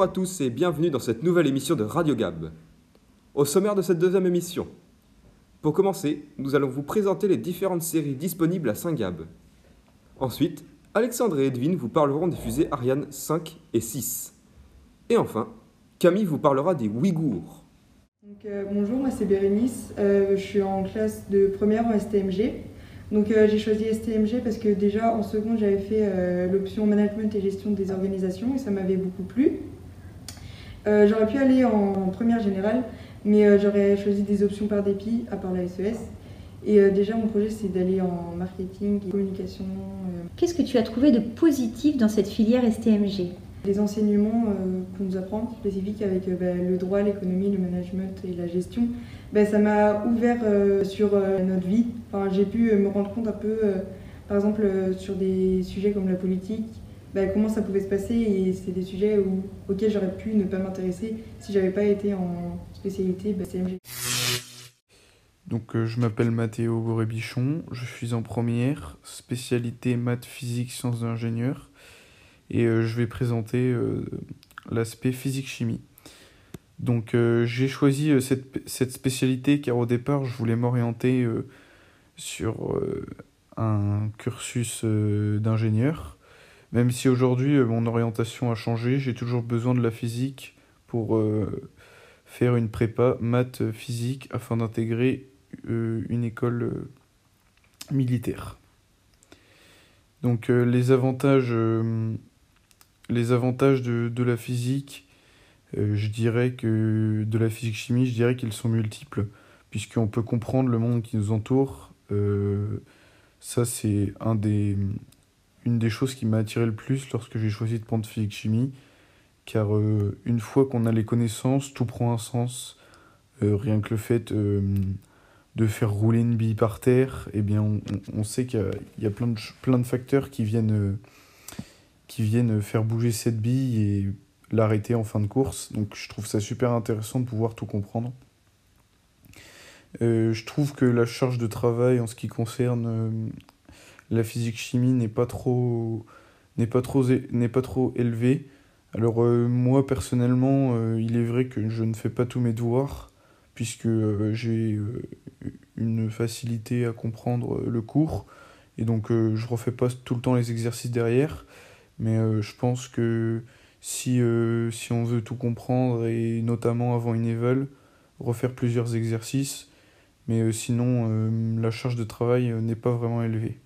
Bonjour à tous et bienvenue dans cette nouvelle émission de Radio Gab. Au sommaire de cette deuxième émission, pour commencer, nous allons vous présenter les différentes séries disponibles à Saint-Gab. Ensuite, Alexandre et Edwin vous parleront des fusées Ariane 5 et 6. Et enfin, Camille vous parlera des Ouïghours. Euh, bonjour, moi c'est Bérénice, Euh, je suis en classe de première en STMG. Donc euh, j'ai choisi STMG parce que déjà en seconde j'avais fait l'option management et gestion des organisations et ça m'avait beaucoup plu. Euh, j'aurais pu aller en, première générale, mais euh, j'aurais choisi des options par dépit à part la SES. Et euh, déjà mon projet c'est d'aller en marketing et communication. Qu'est-ce que tu as trouvé de positif dans cette filière STMG les enseignements qu'on nous apprend spécifiques avec bah, le droit, l'économie, le management et la gestion, bah, ça m'a ouvert sur notre vie. Enfin, j'ai pu me rendre compte un peu, par exemple, sur des sujets comme la politique, bah, comment ça pouvait se passer et c'est des sujets où- auxquels j'aurais pu ne pas m'intéresser si j'avais pas été en spécialité bah, CMG. Donc euh, je m'appelle Mathéo Borébichon, je suis en première, spécialité maths, physique, sciences d'ingénieur, et euh, je vais présenter euh, l'aspect physique-chimie. Donc j'ai choisi cette, cette spécialité car au départ je voulais m'orienter sur un cursus d'ingénieur, même si aujourd'hui euh, mon orientation a changé, j'ai toujours besoin de la physique pour euh, faire une prépa maths euh, physique afin d'intégrer une école militaire. Donc les avantages, les avantages de, de la physique, je dirais que de la physique chimie, je dirais qu'ils sont multiples, puisqu'on peut comprendre le monde qui nous entoure. Ça c'est un des, une des choses qui m'a attiré le plus lorsque j'ai choisi de prendre physique chimie, car euh, une fois qu'on a les connaissances, tout prend un sens. Euh, rien que le fait euh, de faire rouler une bille par terre, eh bien, on, on- sait qu'il y y a plein, de, plein de facteurs qui viennent, qui viennent faire bouger cette bille et l'arrêter en fin de course. Donc je trouve ça super intéressant de pouvoir tout comprendre. Je trouve que la charge de travail en ce qui concerne la physique-chimie n'est pas trop n'est pas trop n'est pas trop élevée. Alors euh, moi personnellement, euh, il est vrai que je ne fais pas tous mes devoirs puisque euh, j'ai une facilité à comprendre le cours. Et donc je refais pas tout le temps les exercices derrière. Mais je pense que si, si on veut tout comprendre et notamment avant une éval refaire plusieurs exercices. Mais sinon la charge de travail n'est pas vraiment élevée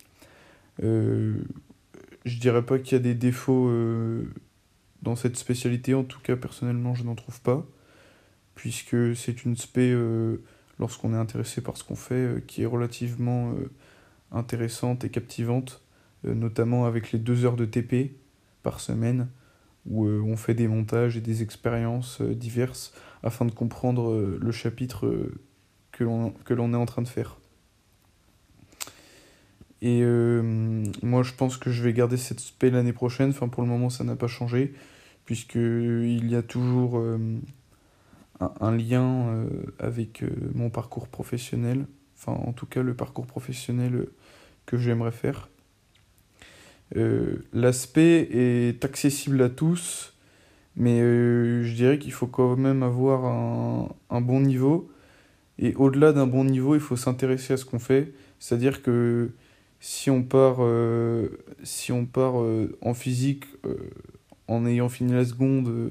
Euh, je dirais pas qu'il y a des défauts euh, dans cette spécialité en tout cas personnellement je n'en trouve pas puisque c'est une spé, euh, lorsqu'on est intéressé par ce qu'on fait, euh, qui est relativement intéressante et captivante, notamment avec les deux heures de TP par semaine, où on fait des montages et des expériences diverses afin de comprendre le chapitre que l'on est en train de faire. Et euh, moi, je pense que je vais garder cette spé l'année prochaine. Enfin, pour le moment, ça n'a pas changé, puisqu'il y a toujours euh, un, lien euh, avec euh, mon parcours professionnel, enfin en tout cas le parcours professionnel euh, que j'aimerais faire. Euh, L'aspect est accessible à tous, mais euh, je dirais qu'il faut quand même avoir un bon niveau. Et au-delà d'un bon niveau, il faut s'intéresser à ce qu'on fait. C'est-à-dire que si on part, euh, si on part euh, en physique euh, en ayant fini la seconde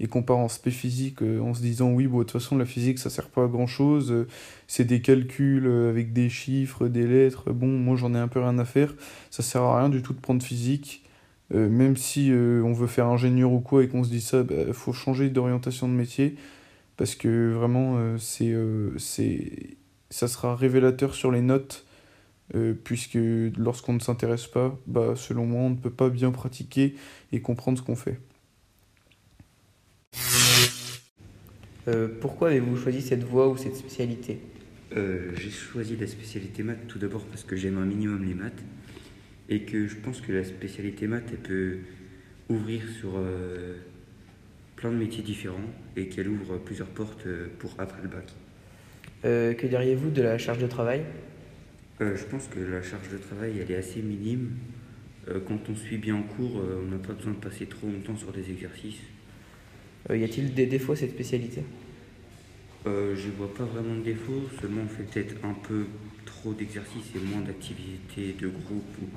et qu'on part en spé physique en se disant oui, bon, de toute façon, la physique, ça sert pas à grand chose, c'est des calculs avec des chiffres, des lettres, bon, moi j'en ai un peu rien à faire, ça sert à rien du tout de prendre physique, même si on veut faire ingénieur ou quoi et qu'on se dit ça, il faut changer d'orientation de métier, parce que vraiment, c'est, c'est, ça sera révélateur sur les notes. Euh, puisque lorsqu'on ne s'intéresse pas, bah, selon moi, on ne peut pas bien pratiquer et comprendre ce qu'on fait. Euh, pourquoi avez-vous choisi cette voie ou cette spécialité? Euh, j'ai choisi la spécialité maths tout d'abord parce que j'aime un minimum les maths et que je pense que la spécialité maths elle peut ouvrir sur euh, plein de métiers différents et qu'elle ouvre plusieurs portes pour après le bac. Euh, Que diriez-vous de la charge de travail? Euh, je pense que la charge de travail elle est assez minime. Euh, quand on suit bien en cours, euh, on n'a pas besoin de passer trop longtemps sur des exercices. Y a-t-il des défauts à cette spécialité? Je vois pas vraiment de défaut, seulement on fait peut-être un peu trop d'exercices et moins d'activités de groupe. ou-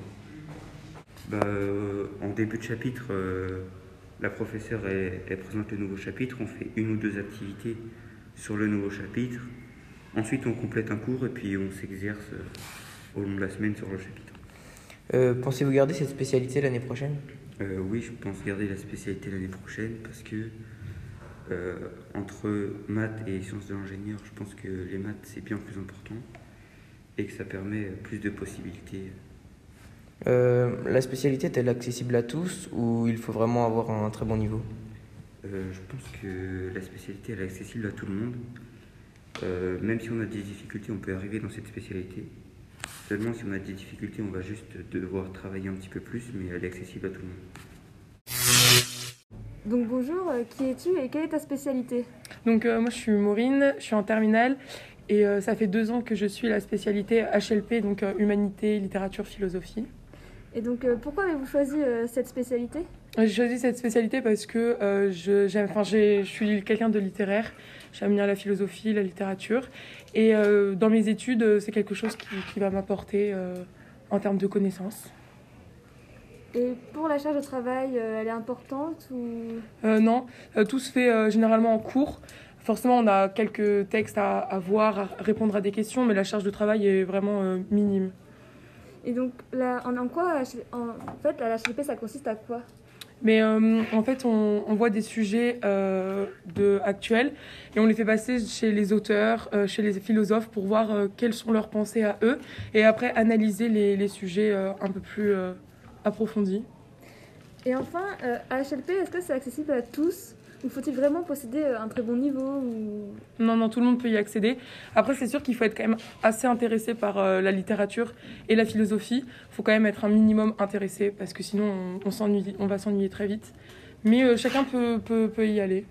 Bah, en début de chapitre, la professeure elle, elle présente le nouveau chapitre, on fait une ou deux activités sur le nouveau chapitre. Ensuite, on complète un cours et puis on s'exerce euh, au long de la semaine sur le chapitre. Euh, Pensez-vous garder cette spécialité l'année prochaine? Euh, oui, je pense garder la spécialité l'année prochaine parce que euh, entre maths et sciences de l'ingénieur, je pense que les maths c'est bien plus important et que ça permet plus de possibilités. La spécialité est-elle accessible à tous ou il faut vraiment avoir un très bon niveau? Je pense que la spécialité elle est accessible à tout le monde. Euh, même si on a des difficultés, on peut arriver dans cette spécialité. Seulement si on a des difficultés, on va juste devoir travailler un petit peu plus, mais elle est accessible à tout le monde. Donc bonjour, euh, qui es-tu et quelle est ta spécialité? Donc euh, moi je suis Maureen, je suis en terminale et euh, ça fait deux ans que je suis la spécialité HLP, donc euh, humanité, littérature, philosophie. Et donc euh, pourquoi avez-vous choisi euh, cette spécialité? J'ai choisi cette spécialité parce que euh, je, suis quelqu'un de littéraire, j'aime bien la philosophie, la littérature et euh, dans mes études euh, c'est quelque chose qui, qui va m'apporter euh, en termes de connaissances. Et pour la charge de travail, elle est importante ou? Non, tout se fait généralement en cours. Forcément, on a quelques textes à, à voir, à répondre à des questions, mais la charge de travail est vraiment minime. Et donc là, en, en quoi en fait la HLP ça consiste à quoi? Mais euh, en fait, on, voit des sujets euh, de, actuels et on les fait passer chez les auteurs, euh, chez les philosophes pour voir quelles sont leurs pensées à eux et après analyser les, les sujets un peu plus approfondis. Et enfin, euh, à HLP, est-ce que c'est accessible à tous? ou faut-il vraiment posséder euh, un très bon niveau. Non, non, tout le monde peut y accéder. Après, c'est sûr qu'il faut être quand même assez intéressé par euh, la littérature et la philosophie. Il faut quand même être un minimum intéressé parce que sinon, on, on va s'ennuyer très vite. Mais euh, chacun peut, peut, peut y aller.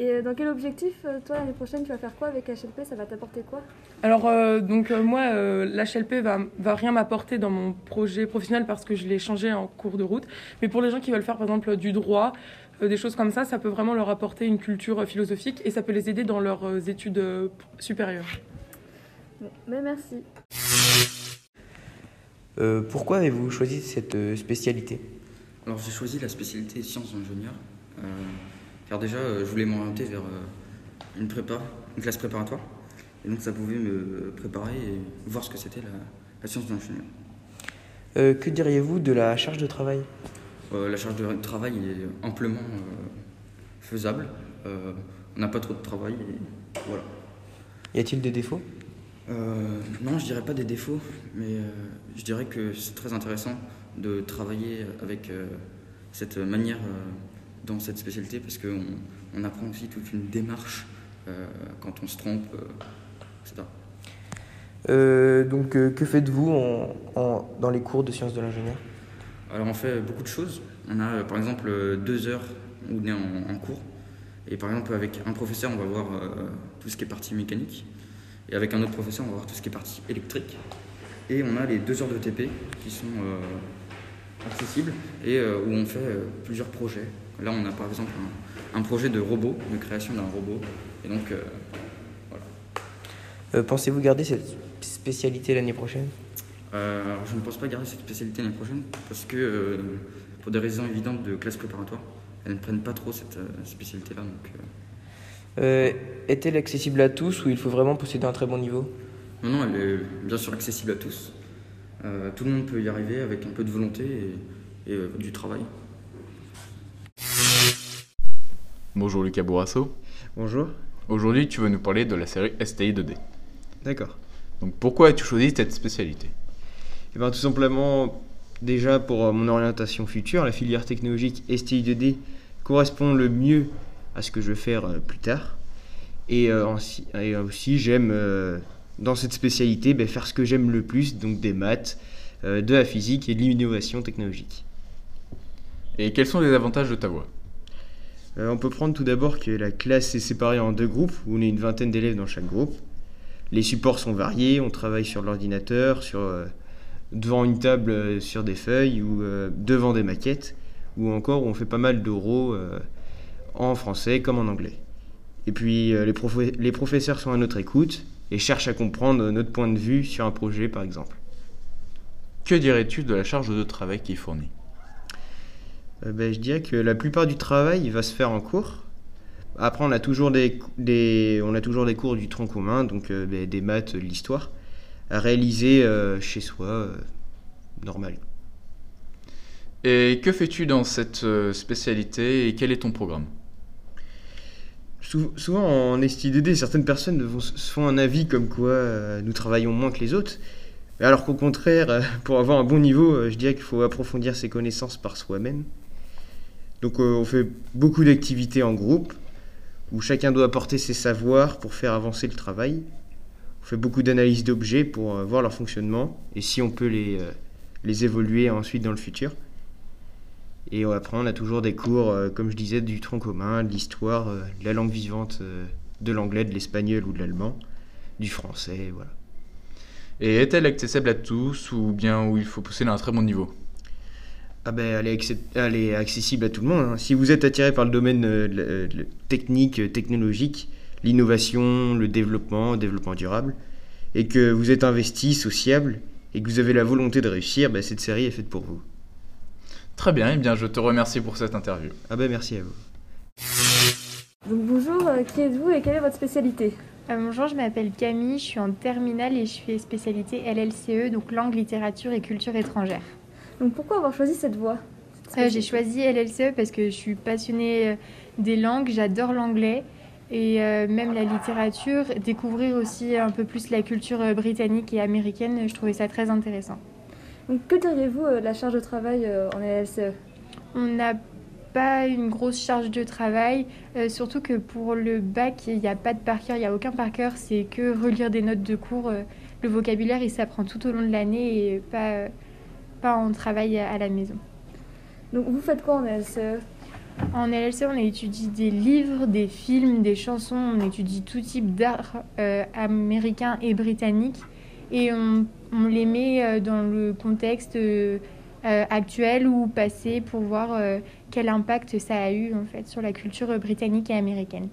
Et euh, dans quel objectif, euh, toi, l'année prochaine, tu vas faire quoi avec HLP Ça va t'apporter quoi? Alors, euh, donc euh, moi, euh, l'HLP va, va rien m'apporter dans mon projet professionnel parce que je l'ai changé en cours de route. Mais pour les gens qui veulent faire, par exemple, du droit, euh, des choses comme ça, ça peut vraiment leur apporter une culture philosophique et ça peut les aider dans leurs études euh, supérieures. Bon, mais merci. Euh, Pourquoi avez-vous choisi cette spécialité? Alors j'ai choisi la spécialité sciences d'ingénieur, euh, car déjà euh, je voulais m'orienter vers euh, une prépa, une classe préparatoire, et donc ça pouvait me préparer et voir ce que c'était la, la science d'ingénieur. Euh, Que diriez-vous de la charge de travail? Euh, la charge de travail est amplement euh, faisable, on n'a pas trop de travail, et voilà. Y a-t-il des défauts? Non, je dirais pas des défauts, mais je dirais que c'est très intéressant de travailler avec cette manière dans cette spécialité parce qu'on on apprend aussi toute une démarche euh, quand on se trompe, euh, etc. Euh, Donc que faites-vous en- en- dans les cours de sciences de l'ingénieur? Alors on fait beaucoup de choses. On a par exemple deux heures où on est en, en cours. Et par exemple avec un professeur on va voir tout ce qui est partie mécanique. Et avec un autre professeur on va voir tout ce qui est partie électrique. Et on a les deux heures de TP qui sont accessibles et où on fait plusieurs projets. Là on a par exemple un, un projet de robot, de création d'un robot. Et donc euh, Euh, Pensez-vous garder cette spécialité l'année prochaine? Euh, alors, je ne pense pas garder cette spécialité l'année prochaine parce que, pour des raisons évidentes de classe préparatoire, elles ne prennent pas trop cette spécialité-là. Euh, Est-elle accessible à tous ou il faut vraiment posséder un très bon niveau? Non, non, elle est bien sûr accessible à tous. Euh, tout le monde peut y arriver avec un peu de volonté et, et, euh, du travail. Bonjour Lucas Bourrasso. Bonjour. Aujourd'hui, tu vas nous parler de la série STI 2D. D'accord. Donc pourquoi as-tu choisi cette spécialité? Eh ben, tout simplement, déjà pour euh, mon orientation future, la filière technologique STI 2D correspond le mieux à ce que je veux faire euh, plus tard. Et, euh, ainsi- et aussi, j'aime dans cette spécialité ben, faire ce que j'aime le plus, donc des maths, de la physique et de l'innovation technologique. Et quels sont les avantages de ta voie Euh, on peut prendre tout d'abord que la classe est séparée en deux groupes, où on est une vingtaine d'élèves dans chaque groupe. Les supports sont variés, on travaille sur l'ordinateur, sur, euh, devant une table euh, sur des feuilles ou devant des maquettes, ou encore on fait pas mal d'oraux en français comme en anglais. Et puis les, les professeurs sont à notre écoute et cherchent à comprendre notre point de vue sur un projet par exemple. Que dirais-tu de la charge de travail qui est fournie ben, je dirais que la plupart du travail va se faire en cours. Après, on a toujours des, des- on a toujours des cours du tronc commun, donc euh, ben, des maths, de l'histoire, à réaliser euh, chez soi, euh, normal. Et que fais-tu dans cette euh, spécialité et quel est ton programme? Sou- souvent en STI2D, certaines personnes vont, se font un avis comme quoi euh, nous travaillons moins que les autres. Alors qu'au contraire, euh, pour avoir un bon niveau, euh, je dirais qu'il faut approfondir ses connaissances par soi-même. Donc euh, on fait beaucoup d'activités en groupe, où chacun doit apporter ses savoirs pour faire avancer le travail. On fait beaucoup d'analyses d'objets pour euh, voir leur fonctionnement et si on peut les, euh, évoluer ensuite dans le futur. Et après, on a toujours des cours, comme je disais, du tronc commun, de l'histoire, de la langue vivante, de l'anglais, de l'espagnol ou de l'allemand, du français, voilà. Et est-elle accessible à tous ou bien où il faut posséder un très bon niveau? Ah ben, elle est, accé- elle est accessible à tout le monde. hein. Si vous êtes attiré par le domaine euh, euh, technique, euh, technologique, l'innovation, le développement, le développement durable, et que vous êtes investi, sociable, et que vous avez la volonté de réussir, ben, cette série est faite pour vous. Très bien, et bien je te remercie pour cette interview. Ah ben merci à vous. Donc bonjour, euh, qui êtes-vous et quelle est votre spécialité? Euh, bonjour, je m'appelle Camille, je suis en terminale et je fais spécialité LLCE, donc langue, littérature et culture étrangère. Donc pourquoi avoir choisi cette voie? Euh, J'ai choisi LLCE parce que je suis passionnée euh, des langues, j'adore l'anglais et euh, même la littérature, découvrir aussi un peu plus la culture britannique et américaine, je trouvais ça très intéressant. Donc que diriez-vous euh, de la charge de travail en LLCE On n'a pas une grosse charge de travail, surtout que pour le bac, il n'y a pas de par cœur, il n'y a aucun par cœur, c'est que relire des notes de cours. le vocabulaire, il s'apprend tout au long de l'année et pas, pas en travail à la maison. Donc vous faites quoi en LLCE En LLC, on étudie des livres, des films, des chansons, on étudie tout type d'art euh, américain et britannique et on, on les met euh, dans le contexte euh, actuel ou passé pour voir euh, quel impact ça a eu en fait sur la culture britannique et américaine.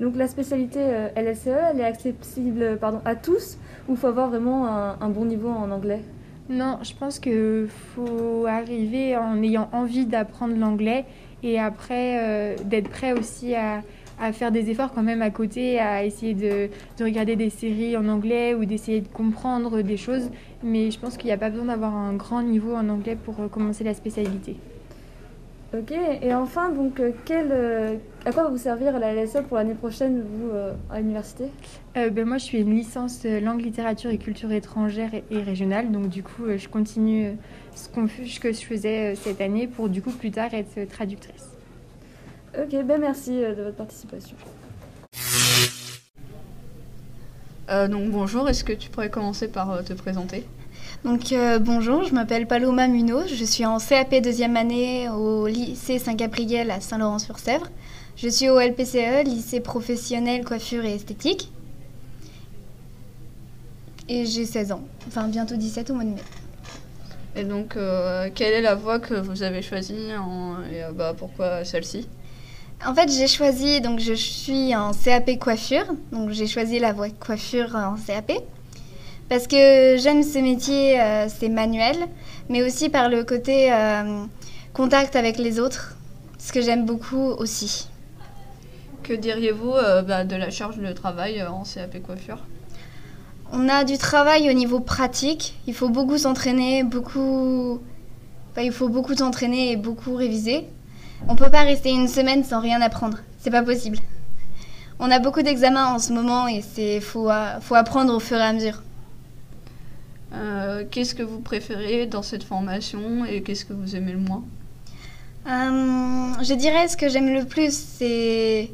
Donc la spécialité LLCE, elle est accessible pardon, à tous ou faut avoir vraiment un, un bon niveau en anglais? Non, je pense qu'il faut arriver en ayant envie d'apprendre l'anglais et après euh, d'être prêt aussi à, faire des efforts quand même à côté, à essayer de, de regarder des séries en anglais ou d'essayer de comprendre des choses. Mais je pense qu'il n'y a pas besoin d'avoir un grand niveau en anglais pour euh, commencer la spécialité. Ok, et enfin, donc, euh, quel, euh, à quoi va vous servir la LSE pour l'année prochaine, vous, euh, à l'université? Euh, ben, moi, je suis une licence langue, littérature et culture étrangère et, et régionale. Donc, du coup, je continue ce, qu'on que je faisais cette année pour, du coup, plus tard être traductrice. Ok, ben merci euh, de votre participation. Euh, donc bonjour, est-ce que tu pourrais commencer par euh, te présenter? Donc euh, bonjour, je m'appelle Paloma Munoz, je suis en CAP deuxième année au lycée Saint-Gabriel à Saint-Laurent-sur-Sèvre. Je suis au LPCE, lycée professionnel coiffure et esthétique. Et j'ai 16 ans, enfin bientôt 17 au mois de mai. Et donc, euh, quelle est la voie que vous avez choisie en- et euh, bah, pourquoi celle-ci? En fait, j'ai choisi, donc je suis en CAP coiffure, donc j'ai choisi la voie coiffure en CAP. Parce que j'aime ce métier, euh, c'est manuel, mais aussi par le côté euh, contact avec les autres, ce que j'aime beaucoup aussi. Que diriez-vous euh, bah, de la charge de travail en CAP coiffure? On a du travail au niveau pratique, il faut beaucoup s'entraîner, beaucoup... enfin, il faut beaucoup s'entraîner et beaucoup réviser. On peut pas rester une semaine sans rien apprendre, c'est pas possible. On a beaucoup d'examens en ce moment et c'est faut, faut apprendre au fur et à mesure. Euh, Qu'est-ce que vous préférez dans cette formation et qu'est-ce que vous aimez le moins Euh, je dirais ce que j'aime le plus, c'est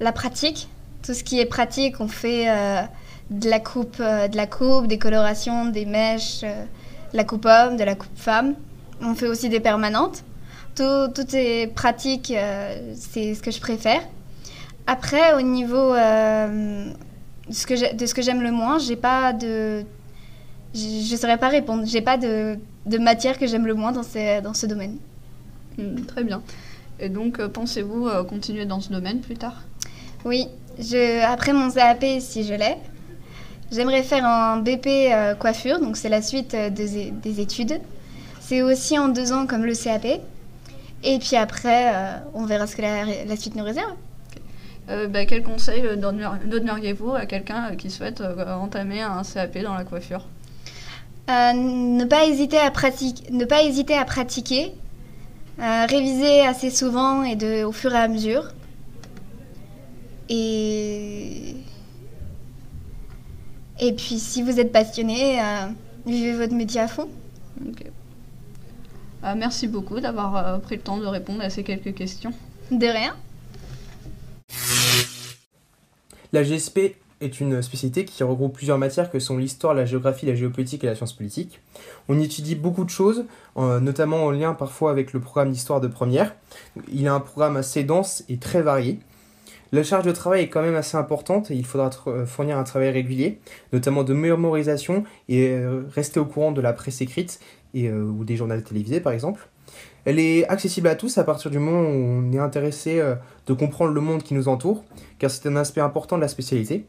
la pratique. Tout ce qui est pratique, on fait euh, de la coupe, de la coupe, des colorations, des mèches, de la coupe homme, de la coupe femme. On fait aussi des permanentes. Tout, tout est pratique, c'est ce que je préfère. Après, au niveau de ce que j'aime le moins, j'ai pas de, je ne saurais pas répondre. J'ai pas de, de matière que j'aime le moins dans, ces- dans ce domaine. Hmm, Très bien. Et donc, euh, pensez-vous euh, continuer dans ce domaine plus tard? Oui, je, après mon CAP, si je l'ai, j'aimerais faire un BP euh, coiffure, donc c'est la suite euh, des, des études. C'est aussi en deux ans comme le CAP. Et puis après, euh, on verra ce que la, la suite nous réserve. Bah, Quel conseil donner- donneriez-vous à quelqu'un qui souhaite entamer un CAP dans la coiffure? Euh, ne pas hésiter à pratiquer, ne pas hésiter à pratiquer, euh, réviser assez souvent et de, au fur et à mesure. Et et puis si vous êtes passionné, euh, vivez votre métier à fond. Euh, merci beaucoup d'avoir euh, pris le temps de répondre à ces quelques questions. De rien. La GSP est une spécialité qui regroupe plusieurs matières que sont l'histoire, la géographie, la géopolitique et la science politique. On y étudie beaucoup de choses, euh, notamment en lien parfois avec le programme d'histoire de première. Il a un programme assez dense et très varié. La charge de travail est quand même assez importante et il faudra euh, fournir un travail régulier, notamment de mémorisation et euh, rester au courant de la presse écrite et, ou des journaux télévisés par exemple. Elle est accessible à tous à partir du moment où on est intéressé de comprendre le monde qui nous entoure, car c'est un aspect important de la spécialité.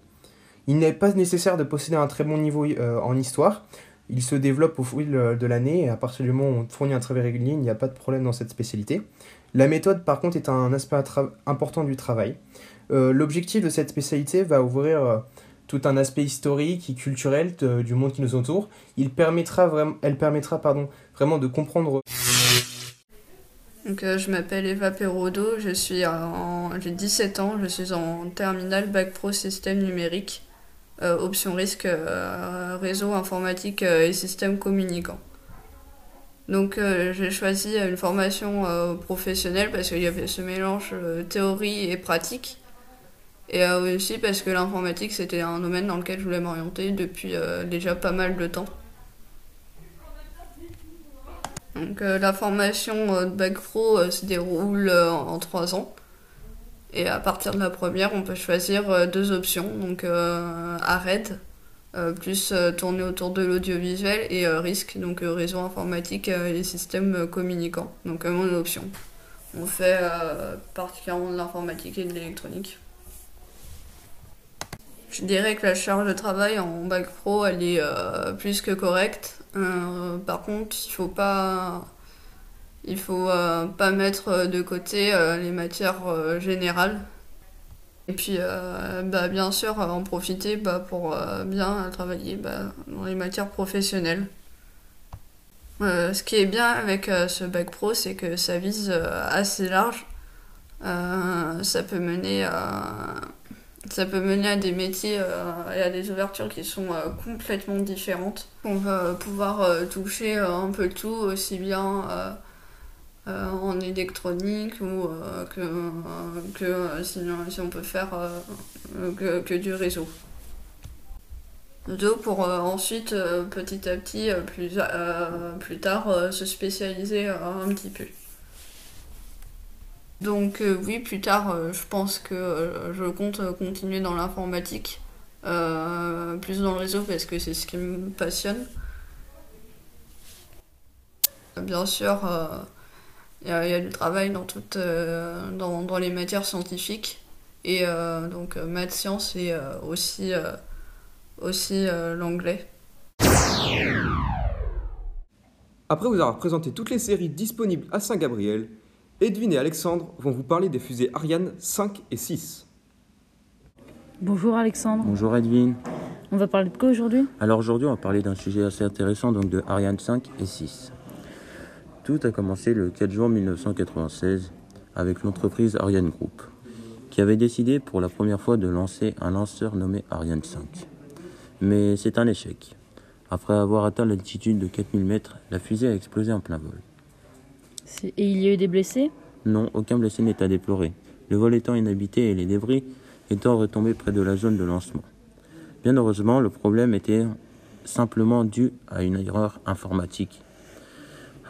Il n'est pas nécessaire de posséder un très bon niveau euh, en histoire. Il se développe au fil euh, de l'année et à partir du moment où on fournit un travail régulier, il n'y a pas de problème dans cette spécialité. La méthode, par contre, est un aspect important du travail. Euh, L'objectif de cette spécialité va ouvrir tout un aspect historique et culturel du monde qui nous entoure. Il permettra elle permettra pardon, vraiment de comprendre Donc, je m'appelle Eva Perrodo, j'ai 17 ans, je suis en terminale Bac Pro Système numérique, option risque euh, réseau informatique euh, et système communicant. Donc euh, j'ai choisi une formation euh, professionnelle parce qu'il y avait ce mélange euh, théorie et pratique. Et euh, aussi parce que l'informatique c'était un domaine dans lequel je voulais m'orienter depuis euh, déjà pas mal de temps. Donc euh, la formation euh, de Bac Pro euh, se déroule euh, en trois ans. Et à partir de la première, on peut choisir euh, deux options. Donc euh, ARED, euh, plus tourné autour de l'audiovisuel, et RISC, donc réseau informatique et systèmes euh, communicants. Donc mon option. On fait particulièrement de l'informatique et de l'électronique. Je dirais que la charge de travail en bac pro, elle est plus que correcte. Par contre, il faut pas, il faut euh, pas mettre de côté euh, les matières euh, générales. Et puis, euh, bah, bien sûr, euh, en profiter bah, pour euh, bien travailler bah, dans les matières professionnelles. Euh, ce qui est bien avec euh, ce bac pro, c'est que ça vise euh, assez large. Euh, ça peut mener à ça peut mener à des métiers euh, et à des ouvertures qui sont euh, complètement différentes. On va pouvoir euh, toucher euh, un peu tout, aussi bien euh, euh, en électronique ou euh, que, euh, que euh, si, si on peut faire euh, euh, que, que du réseau. Deux pour euh, ensuite euh, petit à petit euh, plus, euh, plus tard euh, se spécialiser euh, un petit peu. Donc euh, oui, plus tard, euh, je pense que euh, je compte euh, continuer dans l'informatique, euh, plus dans le réseau parce que c'est ce qui me passionne. Bien sûr, euh, il y, a- il y a du travail dans, toutes, euh, dans, dans les matières scientifiques et euh, donc euh, maths, sciences et euh, aussi, euh, aussi euh, l'anglais. Après vous avoir présenté toutes les séries disponibles à Saint-Gabriel, Edwin et Alexandre vont vous parler des fusées Ariane 5 et 6. Bonjour Alexandre. Bonjour Edwin. On va parler de quoi aujourd'hui? Alors aujourd'hui, on va parler d'un sujet assez intéressant, donc de Ariane 5 et 6. Tout a commencé le 4 juin 1996 avec l'entreprise Ariane Group, qui avait décidé pour la première fois de lancer un lanceur nommé Ariane 5. Mais c'est un échec. Après avoir atteint l'altitude de 4000 mètres, la fusée a explosé en plein vol. Et il y a eu des blessés? Non, aucun blessé n'est à déplorer. Le vol étant inhabité et les débris étant retombés près de la zone de lancement. Bien heureusement, le problème était simplement dû à une erreur informatique.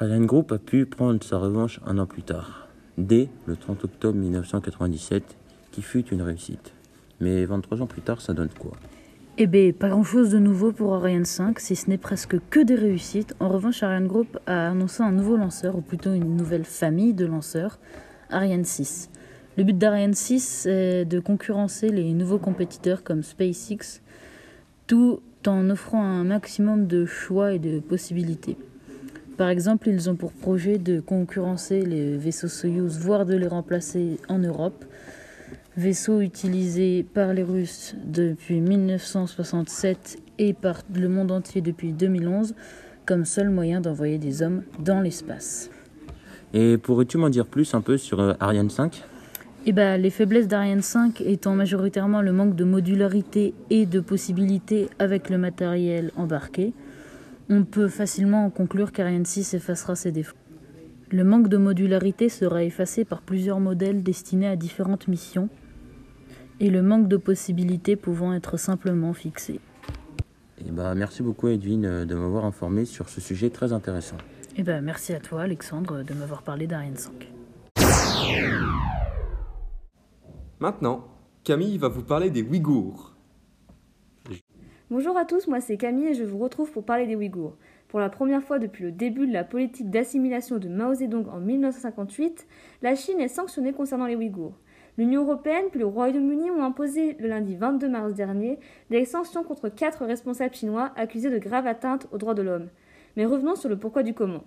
Ariane Group a pu prendre sa revanche un an plus tard, dès le 30 octobre 1997, qui fut une réussite. Mais 23 ans plus tard, ça donne quoi? Eh bien, pas grand-chose de nouveau pour Ariane 5, si ce n'est presque que des réussites. En revanche, Ariane Group a annoncé un nouveau lanceur, ou plutôt une nouvelle famille de lanceurs, Ariane 6. Le but d'Ariane 6 est de concurrencer les nouveaux compétiteurs comme SpaceX, tout en offrant un maximum de choix et de possibilités. Par exemple, ils ont pour projet de concurrencer les vaisseaux Soyuz, voire de les remplacer en Europe. Vaisseaux utilisés par les Russes depuis 1967 et par le monde entier depuis 2011 comme seul moyen d'envoyer des hommes dans l'espace. Et pourrais-tu m'en dire plus un peu sur euh, Ariane 5 eh ben, les faiblesses d'Ariane 5 étant majoritairement le manque de modularité et de possibilités avec le matériel embarqué, on peut facilement en conclure qu'Ariane 6 effacera ses défauts. Le manque de modularité sera effacé par plusieurs modèles destinés à différentes missions et le manque de possibilités pouvant être simplement fixé. Eh ben, merci beaucoup Edwin euh, de m'avoir informé sur ce sujet très intéressant. Eh ben, merci à toi Alexandre de m'avoir parlé d'Ariane 5. Maintenant, Camille va vous parler des Ouïghours. Bonjour à tous, moi c'est Camille et je vous retrouve pour parler des Ouïghours. Pour la première fois depuis le début de la politique d'assimilation de Mao Zedong en 1958, la Chine est sanctionnée concernant les Ouïghours. L'Union européenne puis le Royaume-Uni ont imposé le lundi 22 mars dernier des sanctions contre quatre responsables chinois accusés de graves atteintes aux droits de l'homme. Mais revenons sur le pourquoi du comment.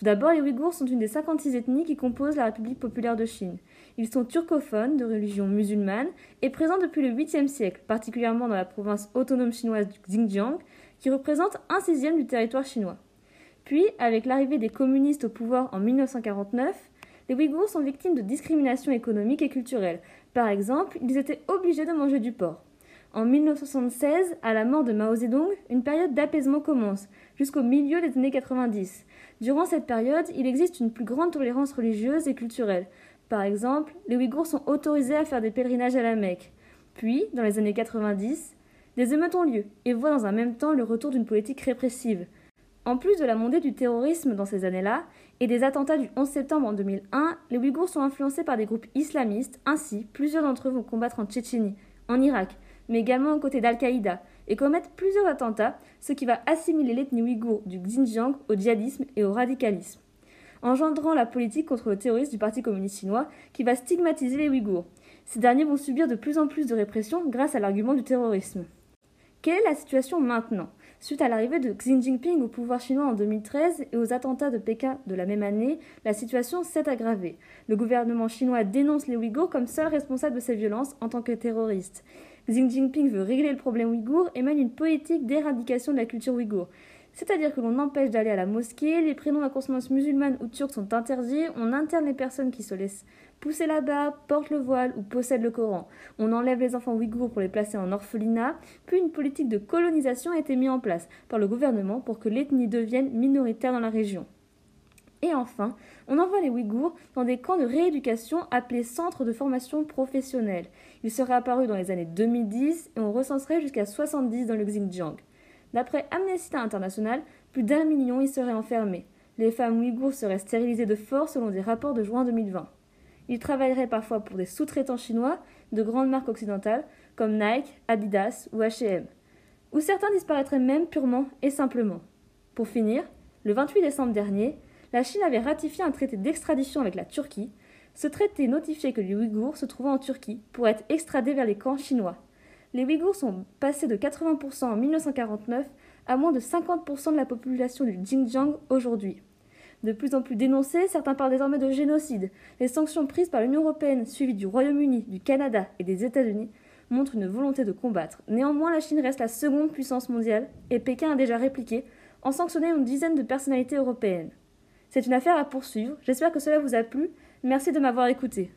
Tout d'abord, les Ouïghours sont une des 56 ethnies qui composent la République populaire de Chine. Ils sont turcophones, de religion musulmane, et présents depuis le 8e siècle, particulièrement dans la province autonome chinoise du Xinjiang, qui représente un sixième du territoire chinois. Puis, avec l'arrivée des communistes au pouvoir en 1949, les Ouïghours sont victimes de discrimination économique et culturelle. Par exemple, ils étaient obligés de manger du porc. En 1976, à la mort de Mao Zedong, une période d'apaisement commence, jusqu'au milieu des années 90. Durant cette période, il existe une plus grande tolérance religieuse et culturelle. Par exemple, les Ouïghours sont autorisés à faire des pèlerinages à la Mecque. Puis, dans les années 90, des émeutes ont lieu et voient dans un même temps le retour d'une politique répressive. En plus de la montée du terrorisme dans ces années-là et des attentats du 11 septembre en 2001, les Ouïghours sont influencés par des groupes islamistes. Ainsi, plusieurs d'entre eux vont combattre en Tchétchénie, en Irak, mais également aux côtés d'Al-Qaïda et commettre plusieurs attentats, ce qui va assimiler l'ethnie ouïghour du Xinjiang au djihadisme et au radicalisme engendrant la politique contre le terrorisme du Parti communiste chinois qui va stigmatiser les Ouïghours. Ces derniers vont subir de plus en plus de répression grâce à l'argument du terrorisme. Quelle est la situation maintenant Suite à l'arrivée de Xi Jinping au pouvoir chinois en 2013 et aux attentats de Pékin de la même année, la situation s'est aggravée. Le gouvernement chinois dénonce les Ouïghours comme seuls responsables de ces violences en tant que terroristes. Xi Jinping veut régler le problème ouïghour et mène une politique d'éradication de la culture ouïghour. C'est-à-dire que l'on empêche d'aller à la mosquée, les prénoms à consonance musulmane ou turque sont interdits, on interne les personnes qui se laissent pousser barbe, portent le voile ou possèdent le Coran. On enlève les enfants ouïghours pour les placer en orphelinat, puis une politique de colonisation a été mise en place par le gouvernement pour que l'ethnie devienne minoritaire dans la région. Et enfin, on envoie les Ouïghours dans des camps de rééducation appelés centres de formation professionnelle. Ils seraient apparus dans les années 2010 et on recenserait jusqu'à 70 dans le Xinjiang. D'après Amnesty International, plus d'un million y seraient enfermés. Les femmes ouïghours seraient stérilisées de force selon des rapports de juin 2020. Ils travailleraient parfois pour des sous-traitants chinois de grandes marques occidentales comme Nike, Adidas ou H&M. Ou certains disparaîtraient même purement et simplement. Pour finir, le 28 décembre dernier, la Chine avait ratifié un traité d'extradition avec la Turquie. Ce traité notifiait que les Ouïghours se trouvant en Turquie pourraient être extradés vers les camps chinois les Ouïghours sont passés de 80% en 1949 à moins de 50% de la population du Xinjiang aujourd'hui. De plus en plus dénoncés, certains parlent désormais de génocide. Les sanctions prises par l'Union européenne, suivies du Royaume-Uni, du Canada et des États-Unis, montrent une volonté de combattre. Néanmoins, la Chine reste la seconde puissance mondiale et Pékin a déjà répliqué en sanctionnant une dizaine de personnalités européennes. C'est une affaire à poursuivre. J'espère que cela vous a plu. Merci de m'avoir écouté.